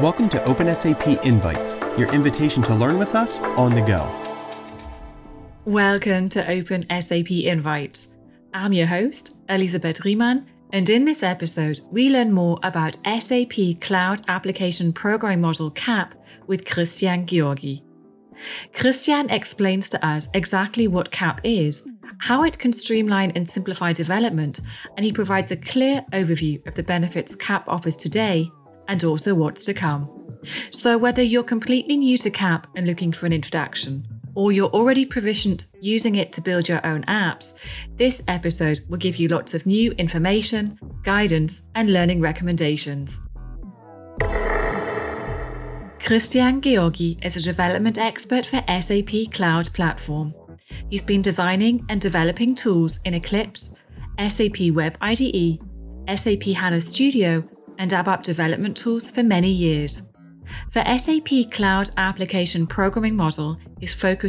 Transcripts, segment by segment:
Welcome to OpenSAP Invites, your invitation to learn with us on the go. Welcome to Open SAP Invites. I'm your host, Elisabeth Riemann, and in this episode, we learn more about SAP Cloud Application Programming Model CAP with Christian Georgi. Christian explains to us exactly what CAP is, how it can streamline and simplify development, and he provides a clear overview of the benefits CAP offers today and also what's to come. So, whether you're completely new to CAP and looking for an introduction, or you're already proficient using it to build your own apps, this episode will give you lots of new information, guidance, and learning recommendations. Christian Georgi is a development expert for SAP Cloud Platform. He's been designing and developing tools in Eclipse, SAP Web IDE, SAP HANA Studio, and ABAP development tools for many years. For SAP Cloud Application Programming Model,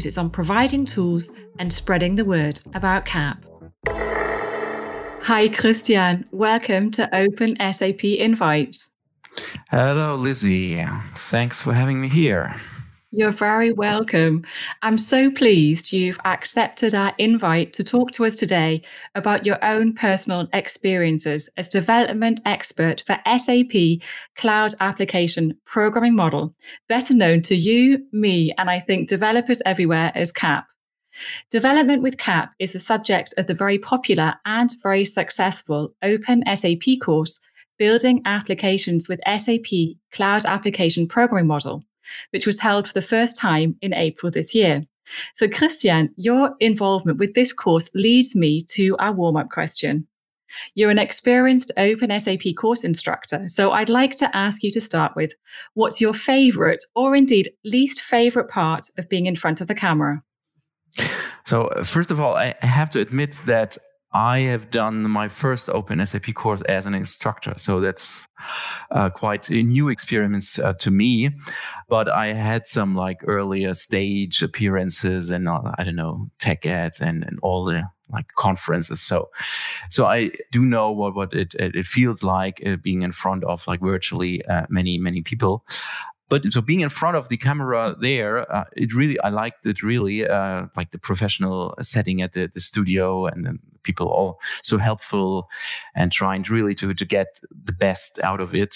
is on providing tools and spreading the word about CAP. Hi, Christian. Welcome to Open SAP Invites. Hello, Lizzie. Thanks for having me here. You're very welcome. I'm so pleased you've accepted our invite to talk to us today about your own personal experiences as development expert for SAP Cloud Application Programming Model, better known to you, me, and I think developers everywhere as CAP. Development with CAP is the subject of the very popular and very successful Open SAP course, Building Applications with SAP Cloud Application Programming Model which was held for the first time in April this year. So, Christian, your involvement with this course leads me to our warm up question. You're an experienced Open SAP course instructor, so I'd like to ask you to start with what's your favorite or indeed least favorite part of being in front of the camera? So, first of all, I have to admit that I have done my first Open SAP course as an instructor. So that's uh, quite a new experience uh, to me. But I had some like earlier stage appearances and uh, I don't know, TechEd and, and all the like conferences. So, so I do know what, what it, it feels like uh, being in front of like virtually uh, many, many people. But so being in front of the camera there, uh, it really, I liked it really, uh, like the professional setting at the, the studio and then people all so helpful and trying really to, to get the best out of it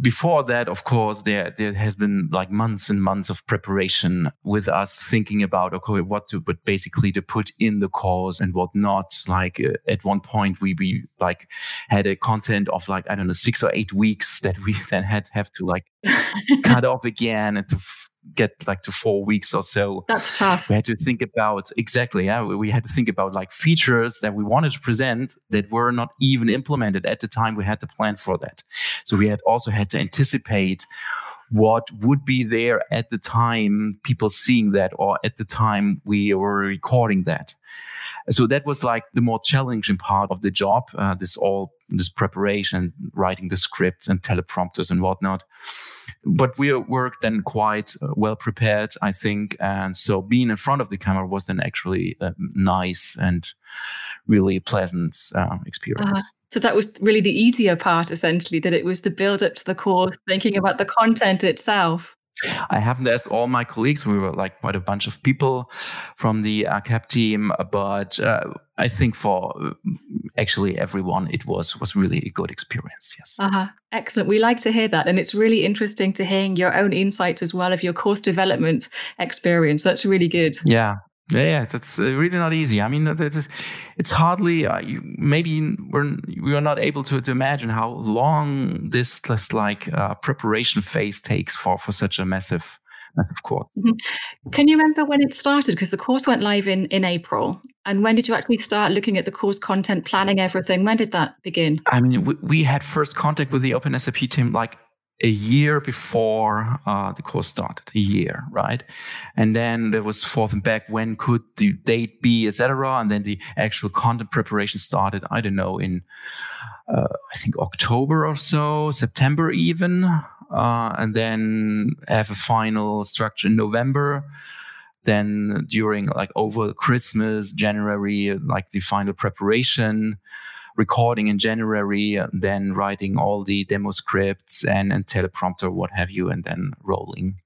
before that, of course, there there has been like months and months of preparation with us thinking about okay, what to but basically to put in the course and what not. Like uh, at one point, we we like had a content of like I don't know six or eight weeks that we then had have to like cut off again and to get like to four weeks or so. That's tough. We had to think about exactly. Yeah, we had to think about like features that we wanted to present that were not even implemented at the time we had the plan for that. So we had also had to anticipate what would be there at the time people seeing that or at the time we were recording that. So that was like the more challenging part of the job. Uh, this all this preparation, writing the scripts and teleprompters and whatnot. But we were then quite uh, well prepared, I think. And so being in front of the camera was then actually nice and really pleasant uh, experience. Uh, so that was really the easier part, essentially, that it was the build up to the course, thinking about the content itself. I haven't asked all my colleagues. We were like quite a bunch of people from the CAP team, but uh, I think for uh, actually everyone, it was was really a good experience. Yes. Uh-huh. Excellent. We like to hear that, and it's really interesting to hearing your own insights as well of your course development experience. That's really good. Yeah, yeah, it's, uh, really not easy. I mean, it's, it's hardly uh, you, maybe we're we are not able to, to imagine how long this this like uh, preparation phase takes for for such a massive massive course. Mm-hmm. Can you remember when it started? Because the course went live in in April, and when did you actually start looking at the course content, planning everything? When did that begin? I mean, we, we had first contact with the OpenSAP team like a year before uh, the course started, a year, right? And then there was forth and back, when could the date be, etc. And then the actual content preparation started, I don't know, in uh, I think October or so, September even. Uh, and then have a final structure in November. Then during like over Christmas, January, like the final preparation recording in January, then writing all the demo scripts and, and teleprompter, what have you, and then rolling,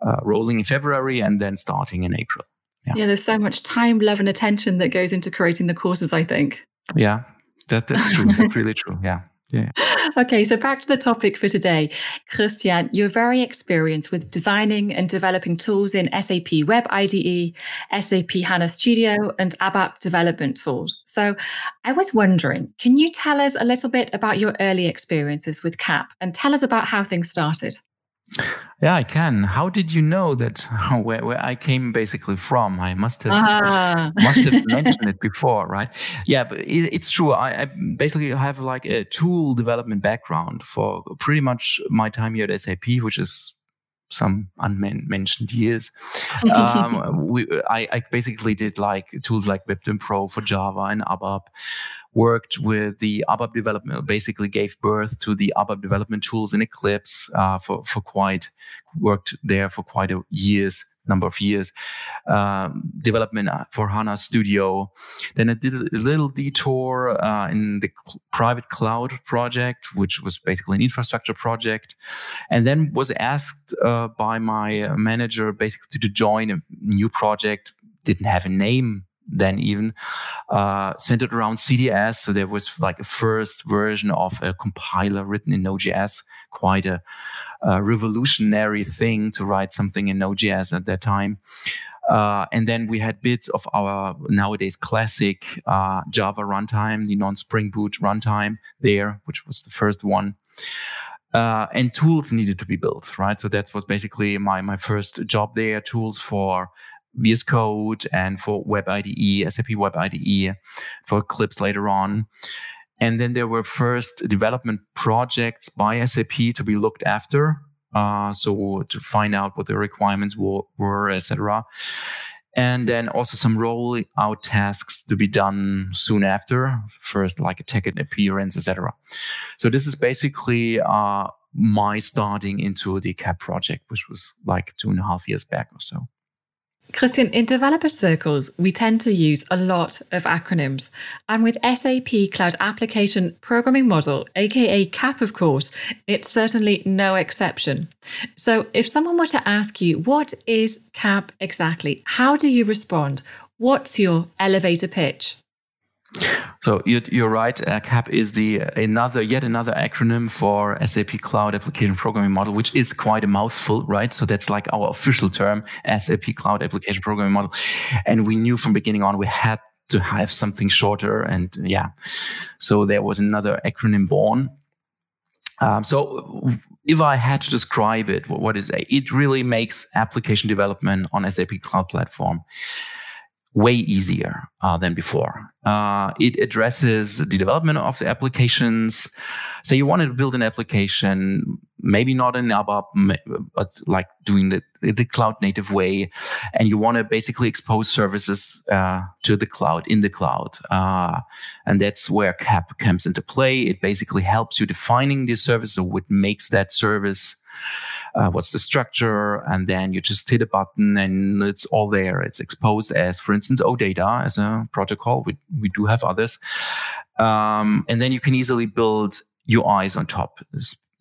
uh, rolling in February and then starting in April. Yeah. yeah, there's so much time, love, and attention that goes into creating the courses. I think. Yeah, that that's true. that's really true. Yeah. Yeah. Okay, so back to the topic for today. Christian, you're very experienced with designing and developing tools in SAP Web IDE, SAP HANA Studio, and ABAP development tools. So I was wondering, can you tell us a little bit about your early experiences with CAP and tell us about how things started? Yeah, I can. How did you know that where, where I came basically from? I must have ah. must have mentioned it before, right? Yeah, but it, it's true. I, I, basically have like a tool development background for pretty much my time here at SAP, which is some unmentioned years. um, we, I, I, basically did like tools like Web Dynpro for Java and ABAP. Worked with the ABAP development, basically gave birth to the ABAP development tools in Eclipse uh, for for quite worked there for quite a years number of years, um, development uh, for HANA Studio. Then I did a little detour uh, in the cl- private cloud project, which was basically an infrastructure project. And then was asked uh, by my manager basically to join a new project, didn't have a name then even uh, centered around CDS. So there was like a first version of a compiler written in Node.js, quite a, a revolutionary thing to write something in Node.js at that time. Uh, and then we had bits of our nowadays classic uh, Java runtime, the non-Spring Boot runtime there, which was the first one. Uh, and tools needed to be built, right? So that was basically my my first job there. Tools for VS Code and for Web IDE, SAP Web IDE, for Eclipse later on. And then there were first development projects by SAP to be looked after. Uh, so to find out what the requirements were, were etc. And then also some rollout tasks to be done soon after. First, like a TechEd appearance, etc. So this is basically uh, my starting into the CAP project, which was like two and a half years back or so. Christian, in developer circles, we tend to use a lot of acronyms. And with SAP Cloud Application Programming Model, aka CAP, of course, it's certainly no exception. So, if someone were to ask you, what is CAP exactly? How do you respond? What's your elevator pitch? So you're, right. Uh, CAP is the another yet another acronym for SAP Cloud Application Programming Model, which is quite a mouthful, right? So that's like our official term, SAP Cloud Application Programming Model. And we knew from beginning on we had to have something shorter, and yeah, so there was another acronym born. Um, so if I had to describe it, what is it? It really makes application development on SAP Cloud Platform way easier uh, than before. Uh, it addresses the development of the applications. So you wanted to build an application, maybe not in ABAP, but like doing the, the cloud native way, and you want to basically expose services uh, to the cloud in the cloud. Uh, and that's where CAP comes into play. It basically helps you defining the service or what makes that service uh, what's the structure, and then you just hit a button and it's all there. It's exposed as, for instance, OData as a protocol. We, we do have others. Um, and then you can easily build UIs on top,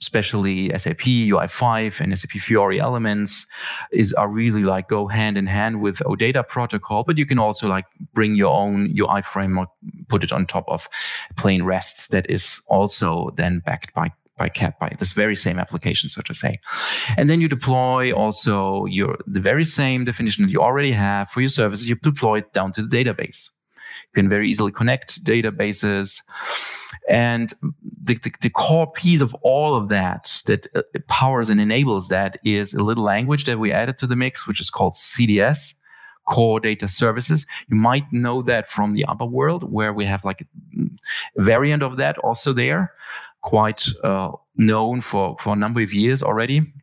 especially SAP UI5 and SAP Fiori elements is are really like go hand in hand with OData protocol, but you can also like bring your own UI framework, put it on top of plain REST that is also then backed by by CAP by this very same application, so to say. And then you deploy also your the very same definition that you already have for your services. You deploy it down to the database. You can very easily connect databases. And the, the, the core piece of all of that that uh, powers and enables that is a little language that we added to the mix, which is called CDS core data services. You might know that from the other world where we have like a variant of that also there quite uh, known for, for a number of years already.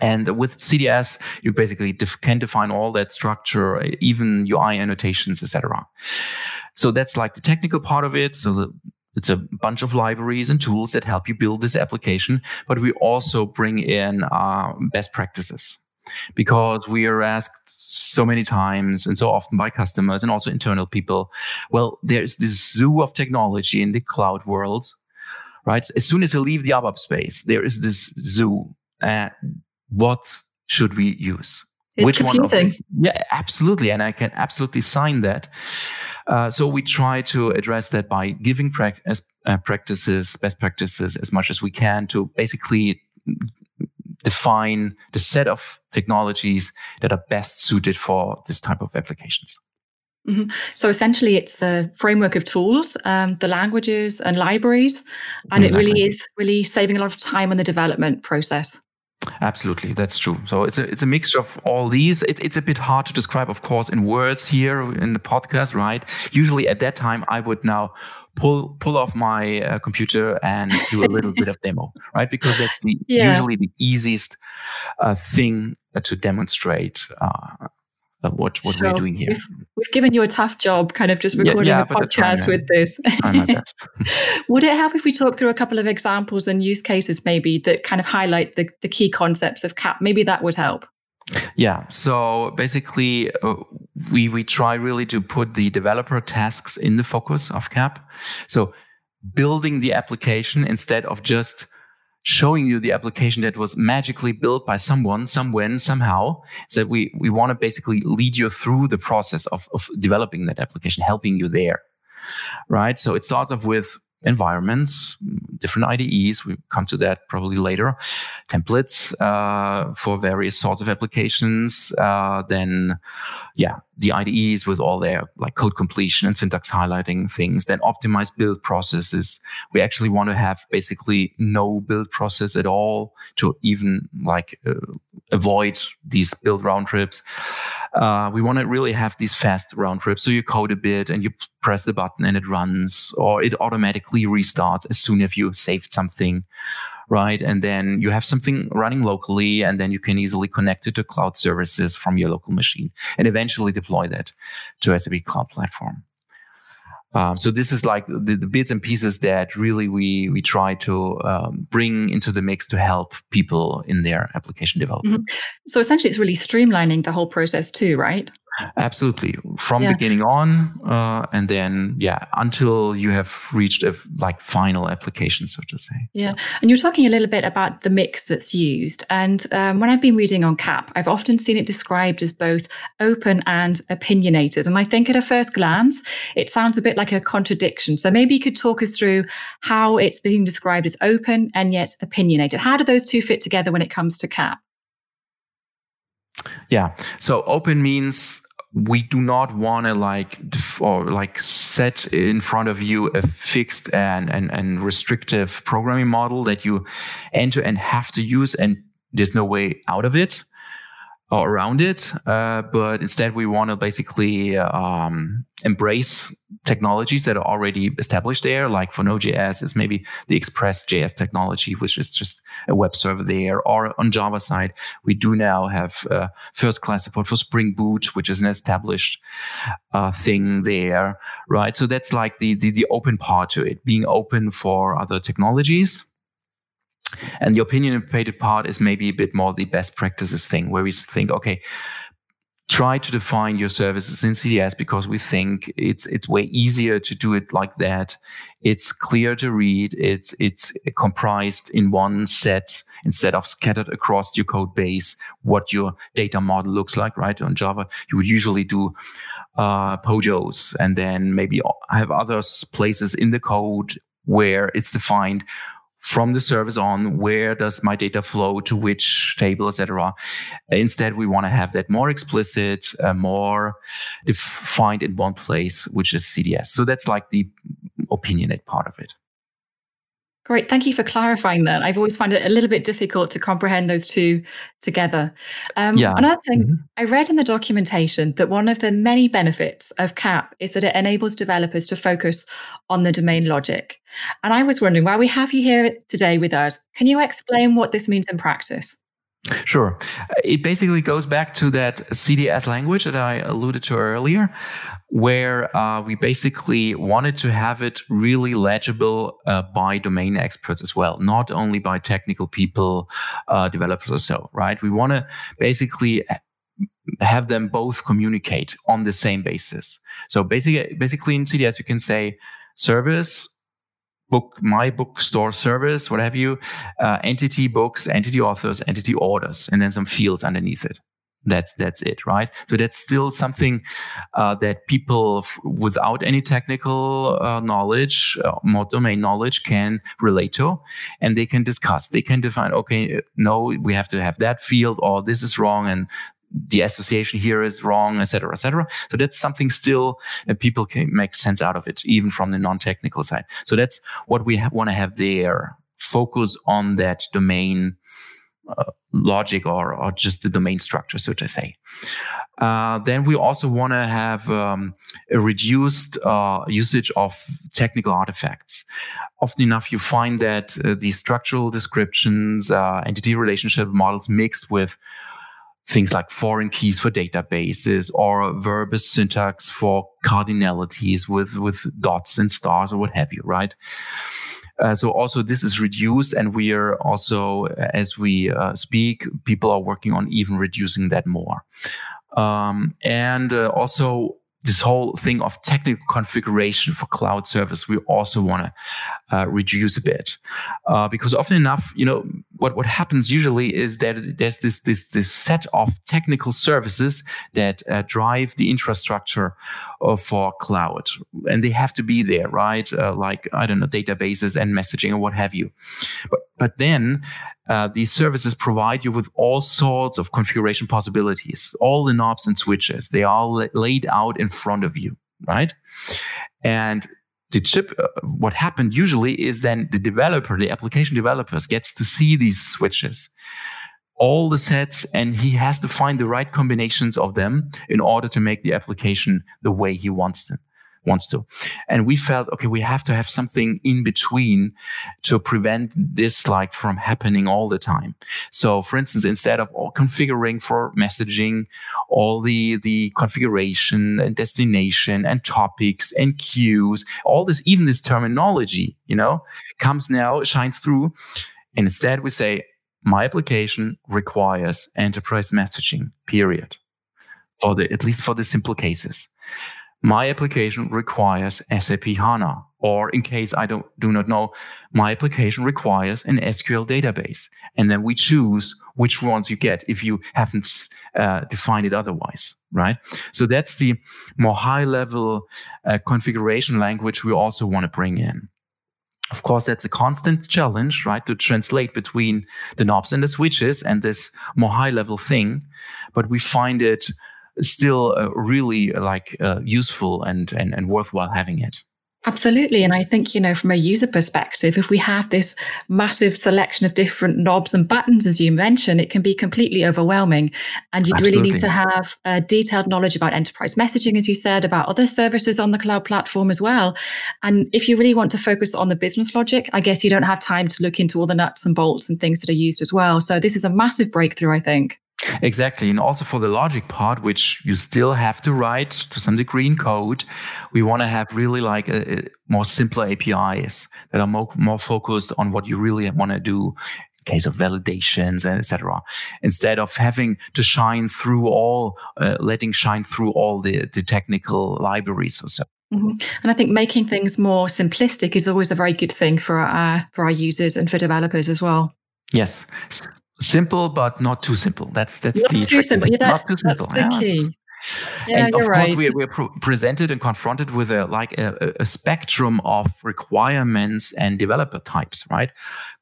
And with CDS, you basically def- can define all that structure, even UI annotations, etc. So that's like the technical part of it. So the, it's a bunch of libraries and tools that help you build this application, but we also bring in uh, best practices. because we are asked so many times and so often by customers and also internal people. Well, there's this zoo of technology in the cloud world, right? As soon as you leave the ABAP space, there is this zoo. Uh, what should we use? It's Which confusing. one? Of, yeah, absolutely, and I can absolutely sign that. Uh, so we try to address that by giving pra- as, uh, practices, best practices, as much as we can to basically define the set of technologies that are best suited for this type of applications. Mm-hmm. So essentially, it's the framework of tools, um, the languages and libraries, and exactly. it really is really saving a lot of time in the development process. Absolutely, that's true. So it's a it's a mixture of all these. It, it's a bit hard to describe, of course, in words here in the podcast, right? Usually, at that time, I would now pull pull off my uh, computer and do a little bit of demo, right? Because that's the yeah. usually the easiest uh, thing to demonstrate uh, what what sure. we're doing here. We've, we've, given you a tough job, kind of just recording yeah, yeah, a podcast with this. Would it help if we talk through a couple of examples and use cases, maybe that kind of highlight the, the key concepts of CAP? Maybe that would help. Yeah. So basically, uh, we we try really to put the developer tasks in the focus of CAP. So building the application instead of just showing you the application that was magically built by someone, somewhen, somehow. So we, we want to basically lead you through the process of, of developing that application, helping you there. Right. So it starts off with environments, different IDEs. We come to that probably later. Templates uh, for various sorts of applications. Uh, then, yeah, the IDEs with all their like code completion and syntax highlighting things. Then optimized build processes. We actually want to have basically no build process at all to even like uh, avoid these build round trips. Uh, we want to really have these fast round trips. So you code a bit and you press the button and it runs, or it automatically restarts as soon as you saved something, right? And then you have something running locally, and then you can easily connect it to cloud services from your local machine and eventually deploy that to SAP Cloud Platform. Um, so this is like the, the, bits and pieces that really we we try to um, bring into the mix to help people in their application development. Mm-hmm. So essentially, it's really streamlining the whole process too, right? Absolutely, from yeah. beginning on, uh, and then yeah, until you have reached a like final application, so to say. Yeah, and you're talking a little bit about the mix that's used, and um, when I've been reading on CAP, I've often seen it described as both open and opinionated, and I think at a first glance, it sounds a bit like a contradiction. So maybe you could talk us through how it's being described as open and yet opinionated. How do those two fit together when it comes to CAP? Yeah. So open means we do not want to like or like set in front of you a fixed and, and, and restrictive programming model that you end to end have to use and there's no way out of it around it. Uh, but instead, we want to basically um, embrace technologies that are already established there. Like for Node.js, is maybe the Express.js technology, which is just a web server there. Or on Java side, we do now have uh, first class support for Spring Boot, which is an established uh, thing there, right? So that's like the, the the open part to it, being open for other technologies. And the opinionated part is maybe a bit more the best practices thing, where we think, okay, try to define your services in CDS because we think it's it's way easier to do it like that. It's clear to read. It's it's comprised in one set instead of scattered across your code base. What your data model looks like, right? On Java, you would usually do uh, POJOs and then maybe have other places in the code where it's defined from the service on where does my data flow to which table etc instead we want to have that more explicit uh, more defined in one place which is cds so that's like the opinionate part of it Great. Thank you for clarifying that. I've always found it a little bit difficult to comprehend those two together. Um, yeah. Another thing, mm-hmm. I read in the documentation that one of the many benefits of CAP is that it enables developers to focus on the domain logic. And I was wondering, while we have you here today with us, can you explain what this means in practice? Sure. It basically goes back to that CDS language that I alluded to earlier, where uh, we basically wanted to have it really legible uh, by domain experts as well, not only by technical people, uh, developers or so, right? We want to basically have them both communicate on the same basis. So basically, basically in CDS, you can say service, book, my bookstore service, what have you, uh, entity books, entity authors, entity orders, and then some fields underneath it. That's that's it, right? So that's still something uh, that people f- without any technical uh, knowledge, uh, more domain knowledge, can relate to, and they can discuss. They can define. Okay, no, we have to have that field, or this is wrong, and the association here is wrong, etc., etc. So that's something still that people can make sense out of it, even from the non-technical side. So that's what we ha- want to have there. Focus on that domain uh, logic or, or just the domain structure, so to say. Uh, then we also want to have um, a reduced uh, usage of technical artifacts. Often enough, you find that uh, these structural descriptions, uh, entity relationship models mixed with things like foreign keys for databases or verbose syntax for cardinalities with, with dots and stars or what have you, right? Uh, so also this is reduced and we are also as we uh, speak people are working on even reducing that more. Um, and uh, also this whole thing of technical configuration for cloud service we also want to uh, reduce a bit. Uh, because often enough you know what what happens usually is that there's this this this set of technical services that uh, drive the infrastructure uh, for cloud, and they have to be there, right? Uh, like I don't know, databases and messaging or what have you. But but then uh, these services provide you with all sorts of configuration possibilities, all the knobs and switches. They are laid out in front of you, right? And the chip, uh, what happened usually is then the developer, the application developers gets to see these switches, all the sets, and he has to find the right combinations of them in order to make the application the way he wants them wants to. And we felt, okay, we have to have something in between to prevent this like from happening all the time. So for instance, instead of all configuring for messaging, all the, the configuration and destination and topics and queues, all this, even this terminology, you know, comes now, shines through. And instead we say, my application requires enterprise messaging, period. For the, at least for the simple cases my application requires SAP HANA. Or in case I don't, do not know, my application requires an SQL database. And then we choose which ones you get if you haven't uh, defined it otherwise, right? So that's the more high level uh, configuration language we also want to bring in. Of course, that's a constant challenge, right? To translate between the knobs and the switches and this more high level thing. But we find it still uh, really like uh, useful and, and and worthwhile having it. Absolutely. And I think, you know, from a user perspective, if we have this massive selection of different knobs and buttons, as you mentioned, it can be completely overwhelming. And you'd Absolutely. really need to have a detailed knowledge about enterprise messaging, as you said, about other services on the cloud platform as well. And if you really want to focus on the business logic, I guess you don't have time to look into all the nuts and bolts and things that are used as well. So this is a massive breakthrough, I think. Exactly. And also for the logic part, which you still have to write to some degree in code, we want to have really like a, a more simpler APIs that are more, more focused on what you really want to do in case of validations and etc. Instead of having to shine through all, uh, letting shine through all the, the technical libraries or so. Mm-hmm. And I think making things more simplistic is always a very good thing for our for our users and for developers as well. Yes, simple but not too simple. That's that's not the too simple. Yeah, that's, not too simple. The yeah, key. Yeah, and of right. course, we're, we're presented and confronted with a like a, a, spectrum of requirements and developer types, right?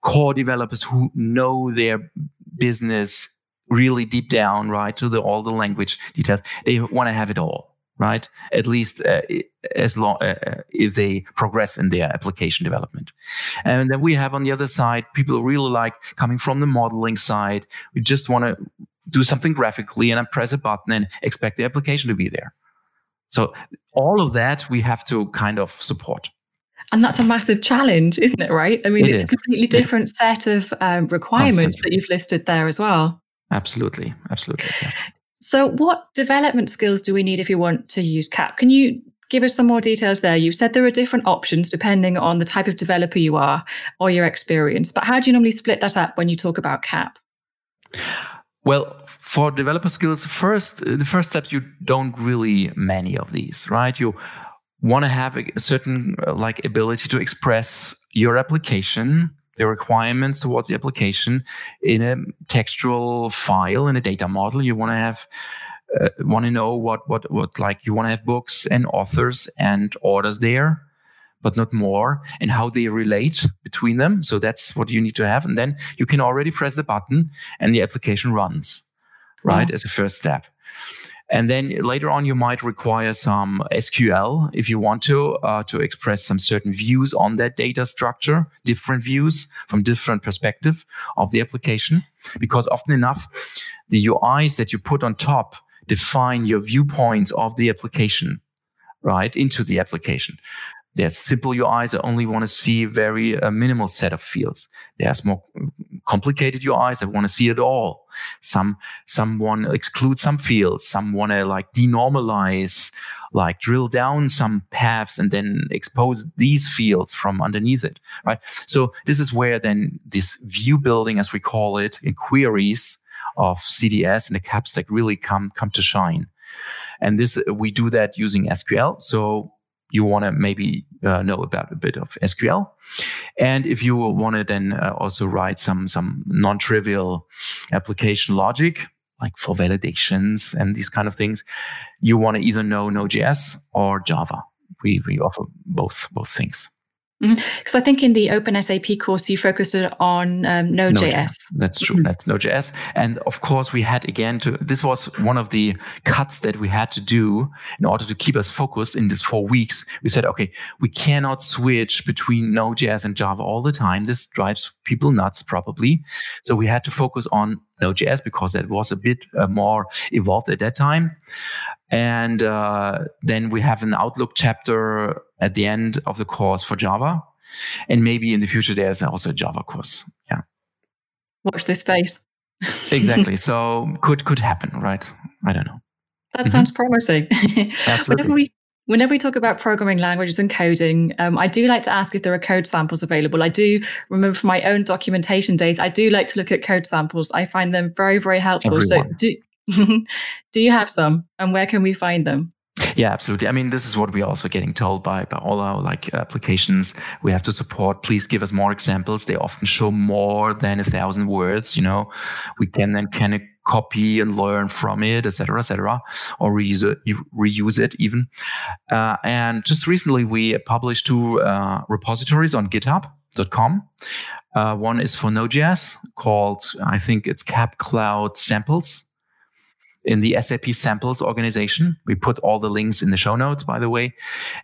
Core developers who know their business really deep down, right, to the all the language details. They want to have it all right? At least uh, as long uh, uh, if they progress in their application development. And then we have on the other side people really like coming from the modeling side. We just want to do something graphically and I press a button and expect the application to be there. So all of that we have to kind of support. And that's a massive challenge, isn't it? Right? I mean, it it's is. a completely different set of um, requirements Constantly. that you've listed there as well. Absolutely, absolutely. Yes. So, what development skills do we need if you want to use CAP? Can you give us some more details there? You've said there are different options depending on the type of developer you are or your experience, but how do you normally split that up when you talk about CAP? Well, for developer skills, first the first step you don't really many of these, right? You want to have a certain like ability to express your application the requirements towards the application in a textual file in a data model. You want to have uh, want to know what what what like you want to have books and authors and orders there but not more and how they relate between them so that's what you need to have and then you can already press the button and the application runs right yeah. as a first step and then later on, you might require some SQL if you want to, uh, to express some certain views on that data structure, different views from different perspective of the application. Because often enough, the UIs that you put on top define your viewpoints of the application, right? Into the application. There's simple UIs that only want to see very uh, minimal set of fields. There's more complicated UIs that want to see it all. Some some want to exclude some fields. Some want to like denormalize, like drill down some paths and then expose these fields from underneath it. Right. So this is where then this view building, as we call it, in queries of CDS and the CAP stack really come come to shine. And this we do that using SQL. So you want to maybe uh, know about a bit of SQL. And if you want to then uh, also write some, some non-trivial application logic, like for validations and these kind of things, you want to either know Node.js or Java. We, we offer both, both things. Because mm-hmm. I think in the Open SAP course, you focused on um, Node.js. Node. That's true. That's Node.js. And of course, we had again to, this was one of the cuts that we had to do in order to keep us focused in this four weeks. We said, okay, we cannot switch between Node.js and Java all the time. This drives people nuts, probably. So we had to focus on Node.js because that was a bit uh, more evolved at that time. And uh, then we have an Outlook chapter at the end of the course for Java. And maybe in the future, there's also a Java course. Yeah. Watch this space. exactly. So could could happen, right? I don't know. That mm-hmm. sounds promising. Absolutely. whenever we whenever we talk about programming languages and coding, um, I do like to ask if there are code samples available. I do remember from my own documentation days, I do like to look at code samples. I find them very, very helpful. Everyone. So do do you have some, and where can we find them? Yeah, absolutely. I mean, this is what we're also getting told by, by all our like applications we have to support. Please give us more examples. They often show more than a thousand words. You know, we can then kind of copy and learn from it, etc., etc., or reuse it, reuse it even. Uh, and just recently, we published two uh, repositories on GitHub.com. Uh, one is for Node.js called, I think it's Cap Cloud Samples in the SAP samples organization. We put all the links in the show notes, by the way.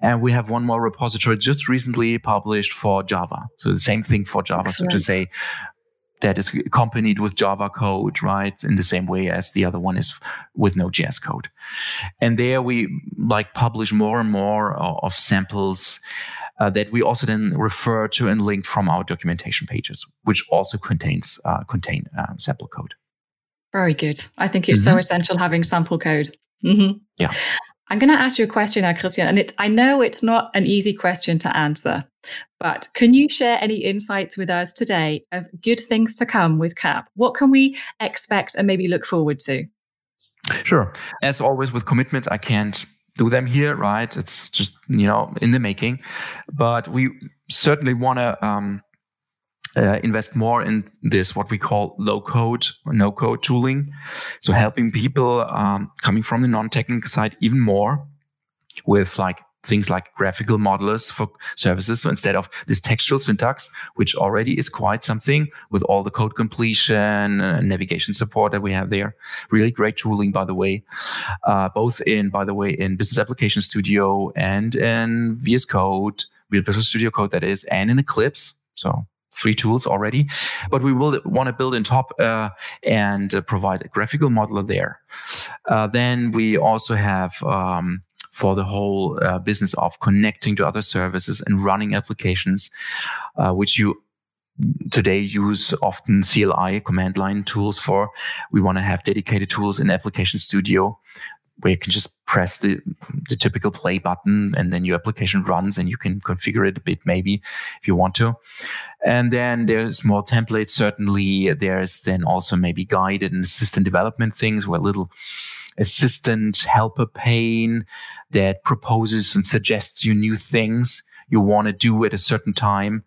And we have one more repository just recently published for Java. So the same thing for Java. Excellent. So to say that is accompanied with Java code, right? In the same way as the other one is with Node.js code. And there we like publish more and more of samples uh, that we also then refer to and link from our documentation pages, which also contains uh, contain uh, sample code. Very good. I think it's mm-hmm. so essential having sample code. Mm-hmm. Yeah. I'm going to ask you a question now, Christian, and it, I know it's not an easy question to answer, but can you share any insights with us today of good things to come with CAP? What can we expect and maybe look forward to? Sure. As always with commitments, I can't do them here, right? It's just, you know, in the making. But we certainly want to um, uh, invest more in this what we call low code no code tooling so helping people um, coming from the non-technical side even more with like things like graphical modelers for services so instead of this textual syntax which already is quite something with all the code completion and navigation support that we have there. Really great tooling by the way uh, both in by the way in business application studio and in vs code visual studio code that is and in eclipse. So three tools already, but we will want to build in top uh, and uh, provide a graphical modeler there. Uh, then we also have um, for the whole uh, business of connecting to other services and running applications, uh, which you today use often CLI command line tools for. We want to have dedicated tools in Application Studio where you can just press the, the typical play button and then your application runs and you can configure it a bit maybe if you want to. And then there's more templates. Certainly there's then also maybe guided and assistant development things where little assistant helper pane that proposes and suggests you new things. You want to do at a certain time.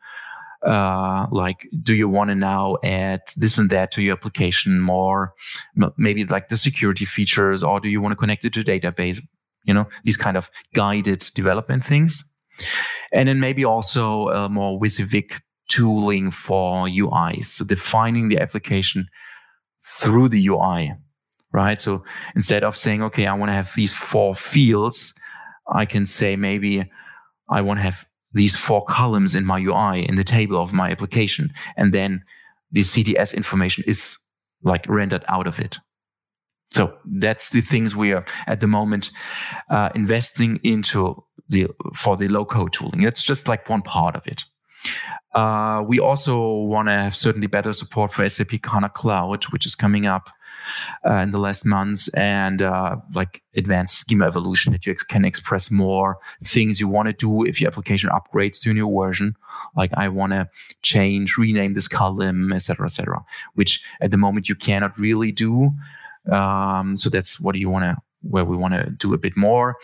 Uh, like do you want to now add this and that to your application more? Maybe like the security features or do you want to connect it to database? You know these kind of guided development things. And then maybe also a more WYSIWYG tooling for UIs so defining the application through the UI right so instead of saying okay I want to have these four fields I can say maybe I want to have these four columns in my UI in the table of my application. And then the CDS information is like rendered out of it. So that's the things we are at the moment uh, investing into the for the low code tooling. It's just like one part of it. Uh, we also want to have certainly better support for SAP HANA Cloud, which is coming up uh, in the last months, and uh, like advanced schema evolution that you ex- can express more things you want to do if your application upgrades to a new version. Like I want to change, rename this column, etc., etc., which at the moment you cannot really do. Um, so that's what you want to where we want to do a bit more.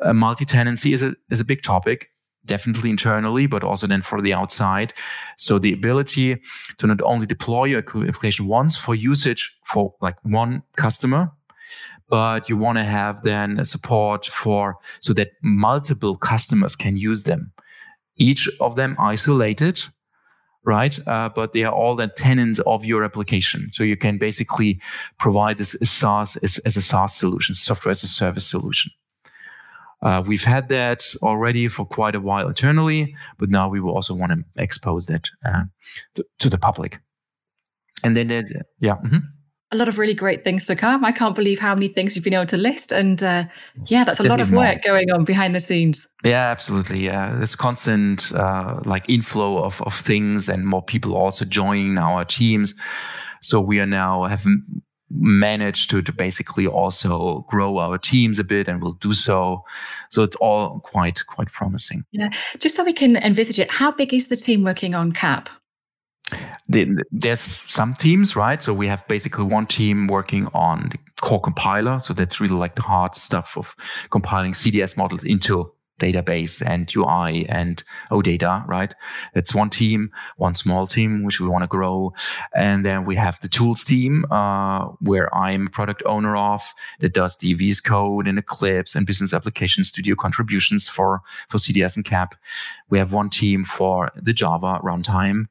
Uh, multi-tenancy is a is a big topic definitely internally, but also then for the outside. So the ability to not only deploy your application once for usage for like one customer, but you want to have then support for so that multiple customers can use them. Each of them isolated, right? Uh, but they are all the tenants of your application. So you can basically provide this as SaaS as, as a SaaS solution, software as a service solution. Uh, we've had that already for quite a while internally, but now we will also want to expose that uh, to, to, the public. And then, uh, yeah. Mm-hmm. A lot of really great things to come. I can't believe how many things you've been able to list. And uh, yeah, that's a lot of work more. going on behind the scenes. Yeah, absolutely. Yeah, this constant uh, like inflow of, of things and more people also joining our teams. So we are now having managed to, to basically also grow our teams a bit and we'll do so. So it's all quite quite promising. Yeah. Just so we can envisage it how big is the team working on cap the, there's some teams right? So we have basically one team working on the core compiler. So that's really like the hard stuff of compiling cds models into database and UI and OData, right? That's one team, one small team, which we want to grow. And then we have the tools team, uh, where I'm product owner of that does the VS code and Eclipse and business application studio contributions for, for CDS and CAP. We have one team for the Java runtime.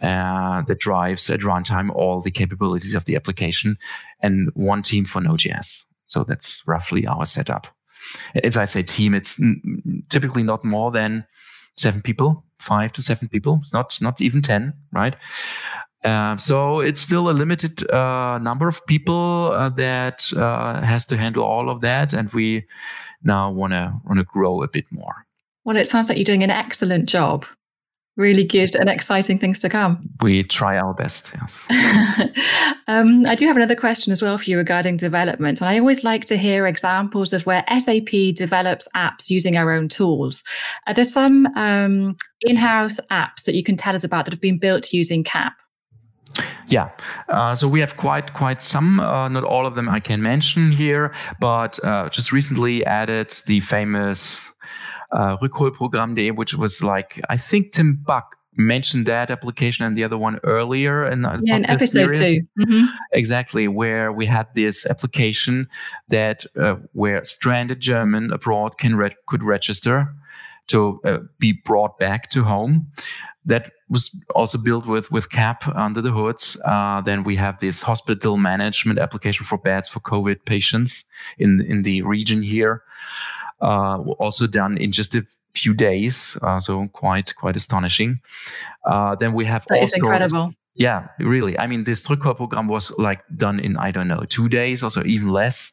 Uh, that drives at runtime all the capabilities of the application and one team for Node.js. So that's roughly our setup if I say team, it's typically not more than seven people, five to seven people. It's not not even ten, right? Uh, so it's still a limited uh, number of people uh, that uh, has to handle all of that, and we now want to want to grow a bit more. Well, it sounds like you're doing an excellent job really good and exciting things to come. We try our best, yes. um, I do have another question as well for you regarding development. And I always like to hear examples of where SAP develops apps using our own tools. Are there some um, in house apps that you can tell us about that have been built using CAP? Yeah, uh, so we have quite quite some. Uh, not all of them I can mention here, but uh, just recently added the famous uh, Rückholprogramm.de, which was like, I think Tim Buck mentioned that application and the other one earlier in, yeah, in episode two. Mm-hmm. Exactly, where we had this application that uh, where stranded German abroad can re- could register to uh, be brought back to home. That was also built with with CAP under the hoods. Uh, then we have this hospital management application for beds for COVID patients in in the region here uh, also done in just a few days. Uh, so quite quite astonishing. Uh, then we have that also incredible. Yeah, really. I mean, this Rückholprogramm was like done in I don't know two days or so, even less.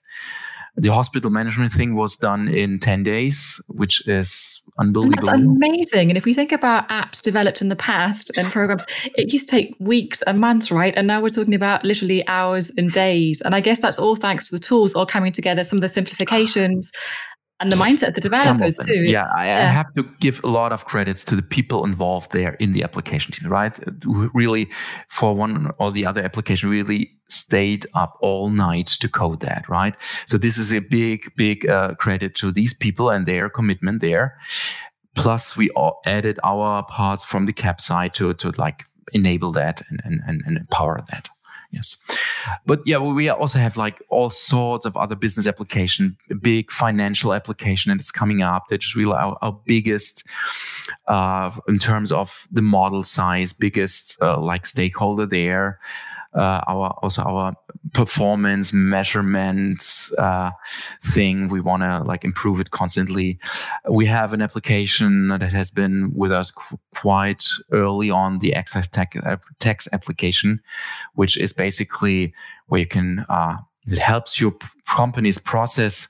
The hospital management thing was done in ten days, which is unbelievable. That's amazing. And if we think about apps developed in the past and programs, it used to take weeks and months, right? And now we're talking about literally hours and days. And I guess that's all thanks to the tools all coming together, some of the simplifications and the mindset of the developers too. Yeah, I, yeah, I, have to give a lot of credits to the people involved there in the application team, right? Really, for one or the other application, really stayed up all night to code that, right? So this is a big, big uh, credit to these people and their commitment there. Plus, we all added our parts from the cap side to to like enable that and and, and empower that yes. But yeah we also have like all sorts of other business application big financial application and it's coming up that is really our, our biggest uh, in terms of the model size biggest uh, like stakeholder there uh, our also our performance measurement uh, thing. We want to like improve it constantly. We have an application that has been with us qu- quite early on, the excise tax application, which is basically where you can uh, it helps your companies process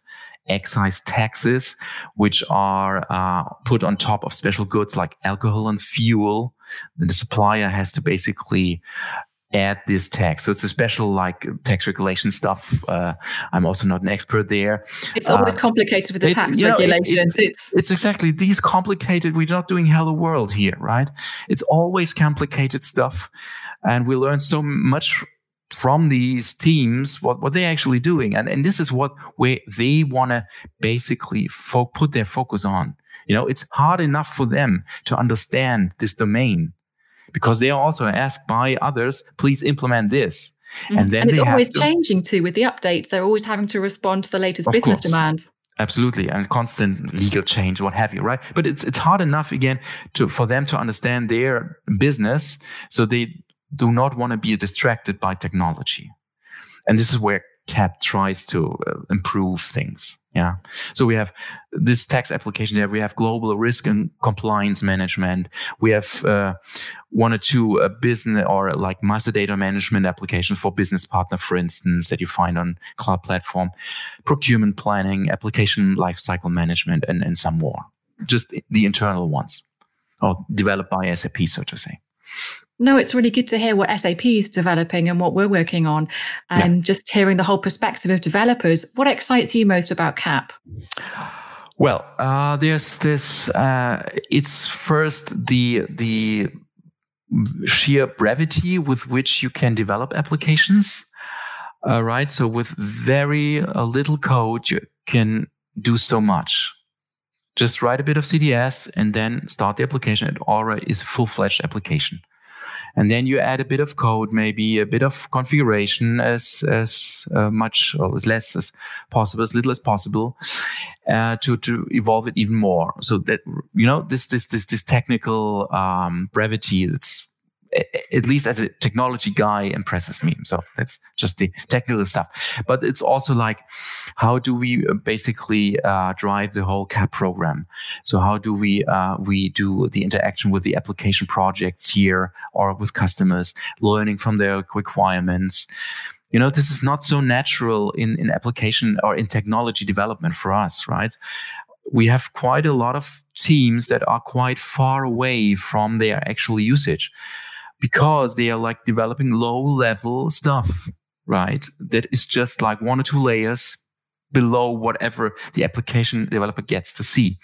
excise taxes, which are uh, put on top of special goods like alcohol and fuel. The supplier has to basically add this tax. So it's a special like tax regulation stuff. Uh, I'm also not an expert there. It's always uh, complicated with the tax regulations. Know, it, it, it's, it's exactly these complicated. We're not doing hello world here, right? It's always complicated stuff, and we learn so much from these teams what, what they're actually doing and, and this is what where they want to basically fo- put their focus on you know it's hard enough for them to understand this domain because they are also asked by others, please implement this. Mm-hmm. And then and it's always to, changing too with the updates. They're always having to respond to the latest business course. demands. Absolutely, and constant legal change, what have you, right? But it's it's hard enough again to for them to understand their business, so they do not want to be distracted by technology, and this is where CAP tries to uh, improve things. Yeah. So we have this tax application there. We have global risk and compliance management. We have uh, one or two uh, business or like master data management application for business partner, for instance, that you find on cloud platform, procurement planning, application lifecycle management, and, and some more. Just the internal ones or developed by SAP, so to say. No, it's really good to hear what SAP is developing and what we're working on, and yeah. just hearing the whole perspective of developers. What excites you most about CAP? Well, uh, there's this. Uh, it's first the the sheer brevity with which you can develop applications. Uh, right. So with very uh, little code, you can do so much. Just write a bit of CDS and then start the application. It already is a full fledged application and then you add a bit of code, maybe a bit of configuration as as uh, much or as less as possible, as little as possible, uh, to to evolve it even more. So that you know this this this this technical um, brevity that's at least as a technology guy impresses me. So that's just the technical stuff. But it's also like how do we uh, basically uh, drive the whole CAP program? So how do we uh, we do the interaction with the application projects here or with customers learning from their requirements? You know this is not so natural in in application or in technology development for us right? We have quite a lot of teams that are quite far away from their actual usage because they are like developing low level stuff, right? That is just like one or two layers below whatever the application developer gets to see.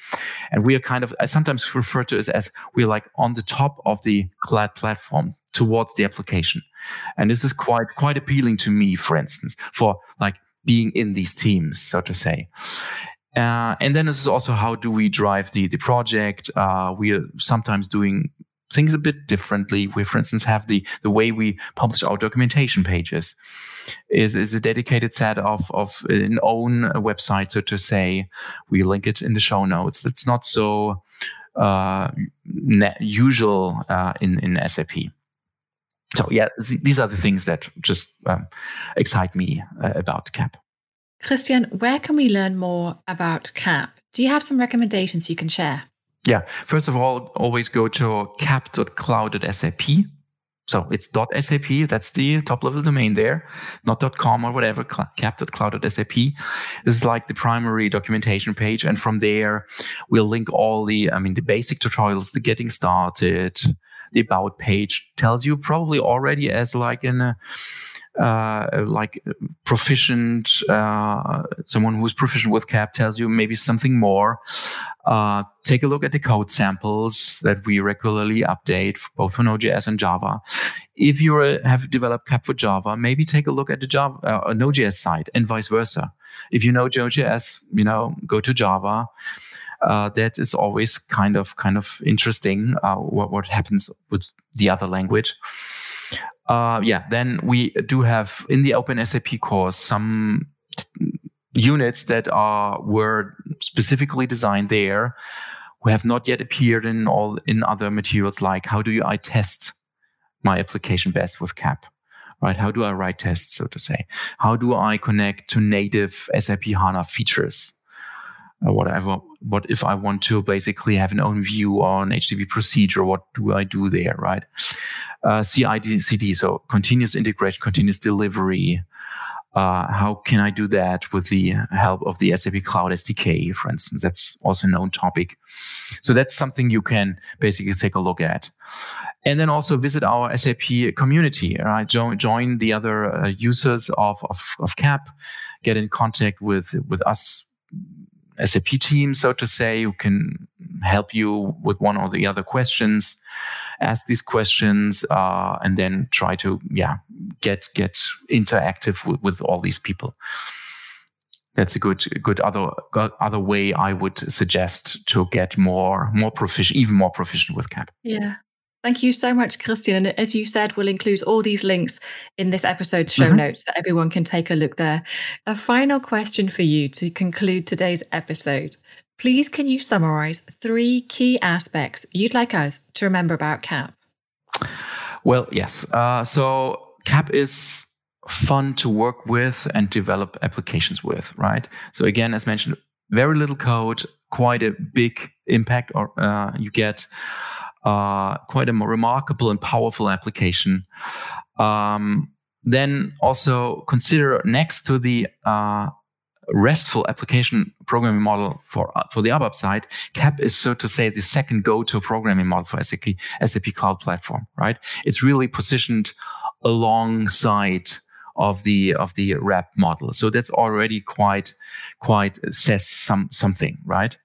And we are kind of, I sometimes refer to it as we're like on the top of the cloud platform towards the application. And this is quite, quite appealing to me, for instance, for like being in these teams, so to say. Uh, and then this is also how do we drive the the project? Uh, we are sometimes doing things a bit differently. We, for instance, have the the way we publish our documentation pages is is a dedicated set of of an own website, so to say. We link it in the show notes. It's not so uh, usual uh, in in SAP. So yeah, these are the things that just um, excite me uh, about CAP. Christian, where can we learn more about CAP? Do you have some recommendations you can share? Yeah. First of all, always go to cap.cloud.sap. So it's .sap. That's the top level domain there, not .com or whatever. cap.cloud.sap. This is like the primary documentation page, and from there we'll link all the, I mean, the basic tutorials, the getting started, the about page tells you probably already as like in a uh, uh, like proficient, uh, someone who's proficient with CAP tells you maybe something more. Uh, take a look at the code samples that we regularly update, both for Node.js and Java. If you have developed CAP for Java, maybe take a look at the Java uh, Node.js side, and vice versa. If you know Node.js, you know, go to Java. Uh, that is always kind of kind of interesting. Uh, what what happens with the other language? Uh, yeah, then we do have in the Open SAP course some units that are were specifically designed there who have not yet appeared in all in other materials like how do you I test my application best with CAP? Right? How do I write tests, so to say? How do I connect to native SAP HANA features? Whatever. What if I want to basically have an own view on HTTP procedure? What do I do there, right? Uh, CI/CD, so continuous integration, continuous delivery. Uh, how can I do that with the help of the SAP Cloud SDK, for instance? That's also a known topic. So that's something you can basically take a look at. And then also visit our SAP community, right? Join, join the other uh, users of, of, of CAP, get in contact with, with us SAP team, so to say, who can help you with one or the other questions, ask these questions, uh, and then try to yeah get get interactive with, with all these people. That's a good good other other way I would suggest to get more more proficient, even more proficient with CAP. Yeah, Thank you so much, Christian. And as you said, we'll include all these links in this episode's show mm-hmm. notes so everyone can take a look there. A final question for you to conclude today's episode. Please, can you summarize three key aspects you'd like us to remember about CAP? Well, yes. Uh, so, CAP is fun to work with and develop applications with, right? So, again, as mentioned, very little code, quite a big impact or uh, you get uh, quite a remarkable and powerful application. Um, then also consider next to the uh, RESTful application programming model for uh, for the ABAP side, CAP is so to say the second go-to programming model for SAP SAP Cloud Platform. Right? It's really positioned alongside of the of the RAP model. So that's already quite quite says some something, right?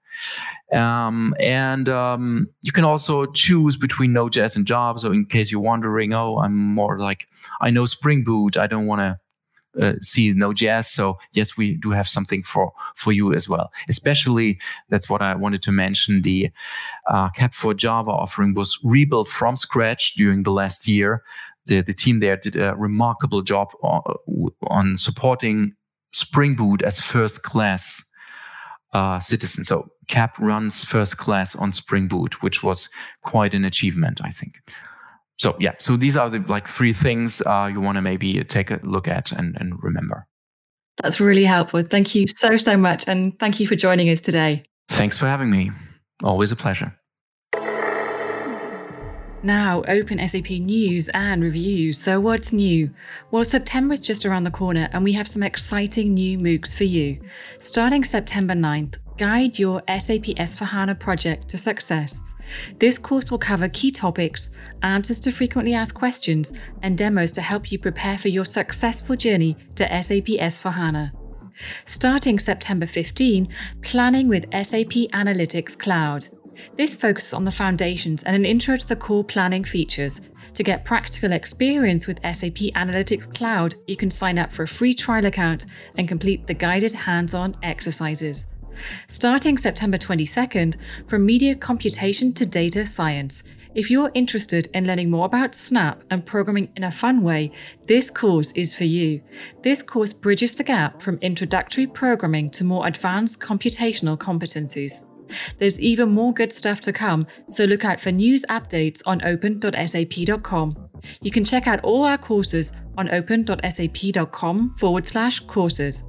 Um, and um, you can also choose between Node.js and Java. So in case you're wondering, oh, I'm more like I know Spring Boot. I don't want to uh, see Node.js. So yes, we do have something for for you as well. Especially that's what I wanted to mention. The uh, CAP for Java offering was rebuilt from scratch during the last year. The the team there did a remarkable job on, uh, on supporting Spring Boot as first class uh, citizen. So CAP runs first class on Spring Boot, which was quite an achievement, I think. So yeah, so these are the like three things uh, you want to maybe take a look at and, and remember. That's really helpful. Thank you so so much, and thank you for joining us today. Thanks for having me. Always a pleasure. Now, open SAP news and reviews. So, what's new? Well, September is just around the corner, and we have some exciting new MOOCs for you. Starting September 9th, guide your SAP S4HANA project to success. This course will cover key topics, answers to frequently asked questions, and demos to help you prepare for your successful journey to SAP S4HANA. Starting September 15, planning with SAP Analytics Cloud. This focuses on the foundations and an intro to the core planning features. To get practical experience with SAP Analytics Cloud, you can sign up for a free trial account and complete the guided hands on exercises. Starting September 22nd, from media computation to data science. If you're interested in learning more about Snap and programming in a fun way, this course is for you. This course bridges the gap from introductory programming to more advanced computational competencies. There's even more good stuff to come, so look out for news updates on open.sap.com. You can check out all our courses on open.sap.com forward slash courses.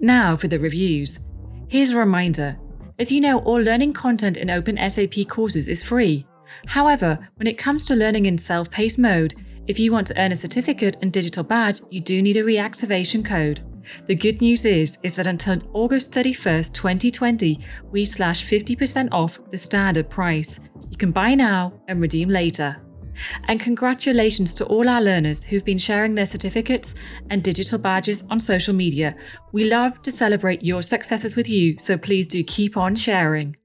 Now for the reviews. Here's a reminder as you know, all learning content in Open SAP courses is free. However, when it comes to learning in self paced mode, If you want to earn a certificate and digital badge, you do need a reactivation code. The good news is, is that until August 31st, 2020, we've slashed 50% off the standard price. You can buy now and redeem later. And congratulations to all our learners who've been sharing their certificates and digital badges on social media. We love to celebrate your successes with you, so please do keep on sharing.